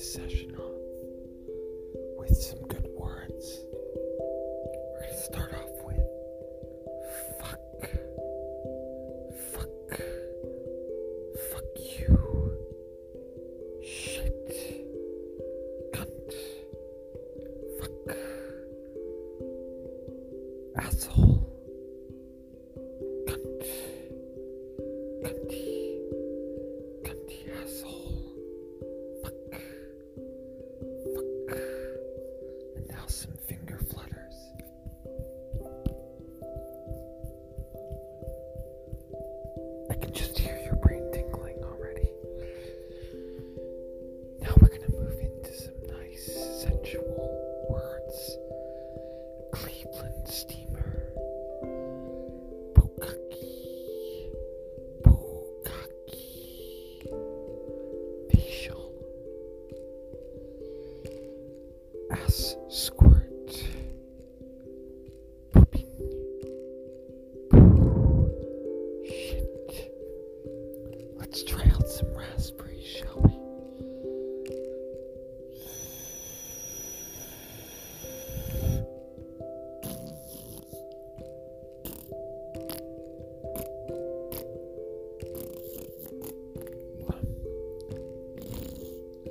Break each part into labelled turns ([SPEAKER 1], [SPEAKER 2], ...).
[SPEAKER 1] this session off with some good words. We're gonna start off with fuck. Fuck. Fuck you. Shit. Cunt. Fuck. Asshole.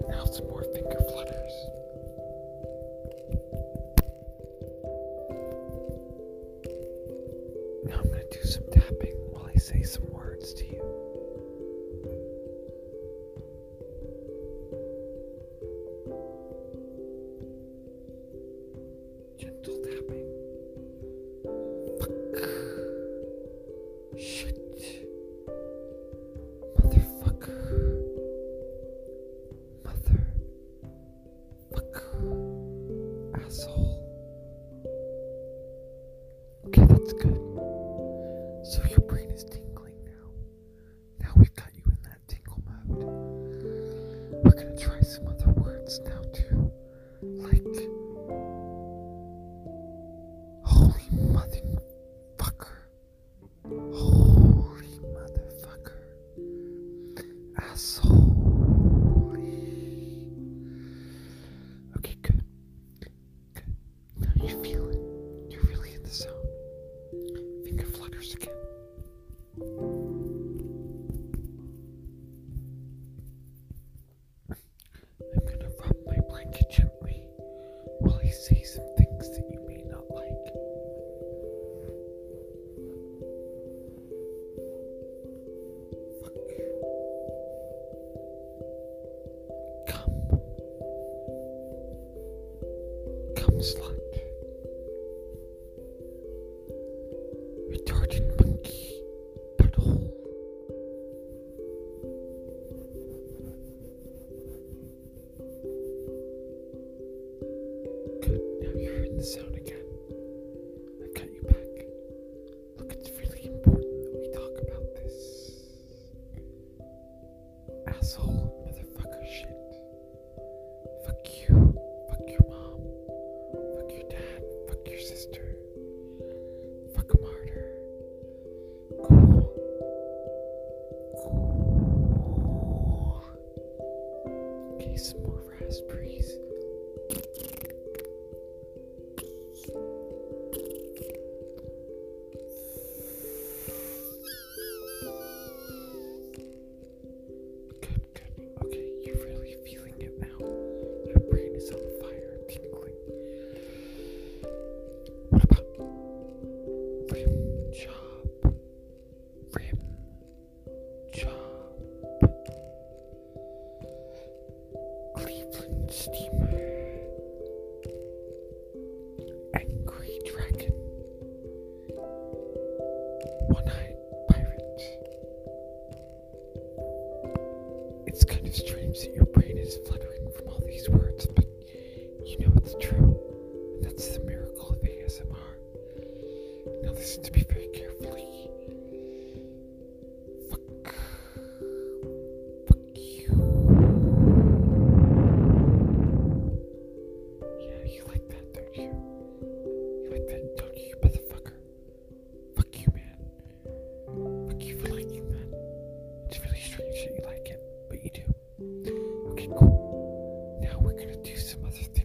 [SPEAKER 1] Now some more finger flutter. It's time. say some things that you may not like. Fuck. Come. Come, slug. the sound again. I've got you back. Look, it's really important that we talk about this. Asshole, motherfucker. brain is fluttering from all these words, but you know it's true. asistir.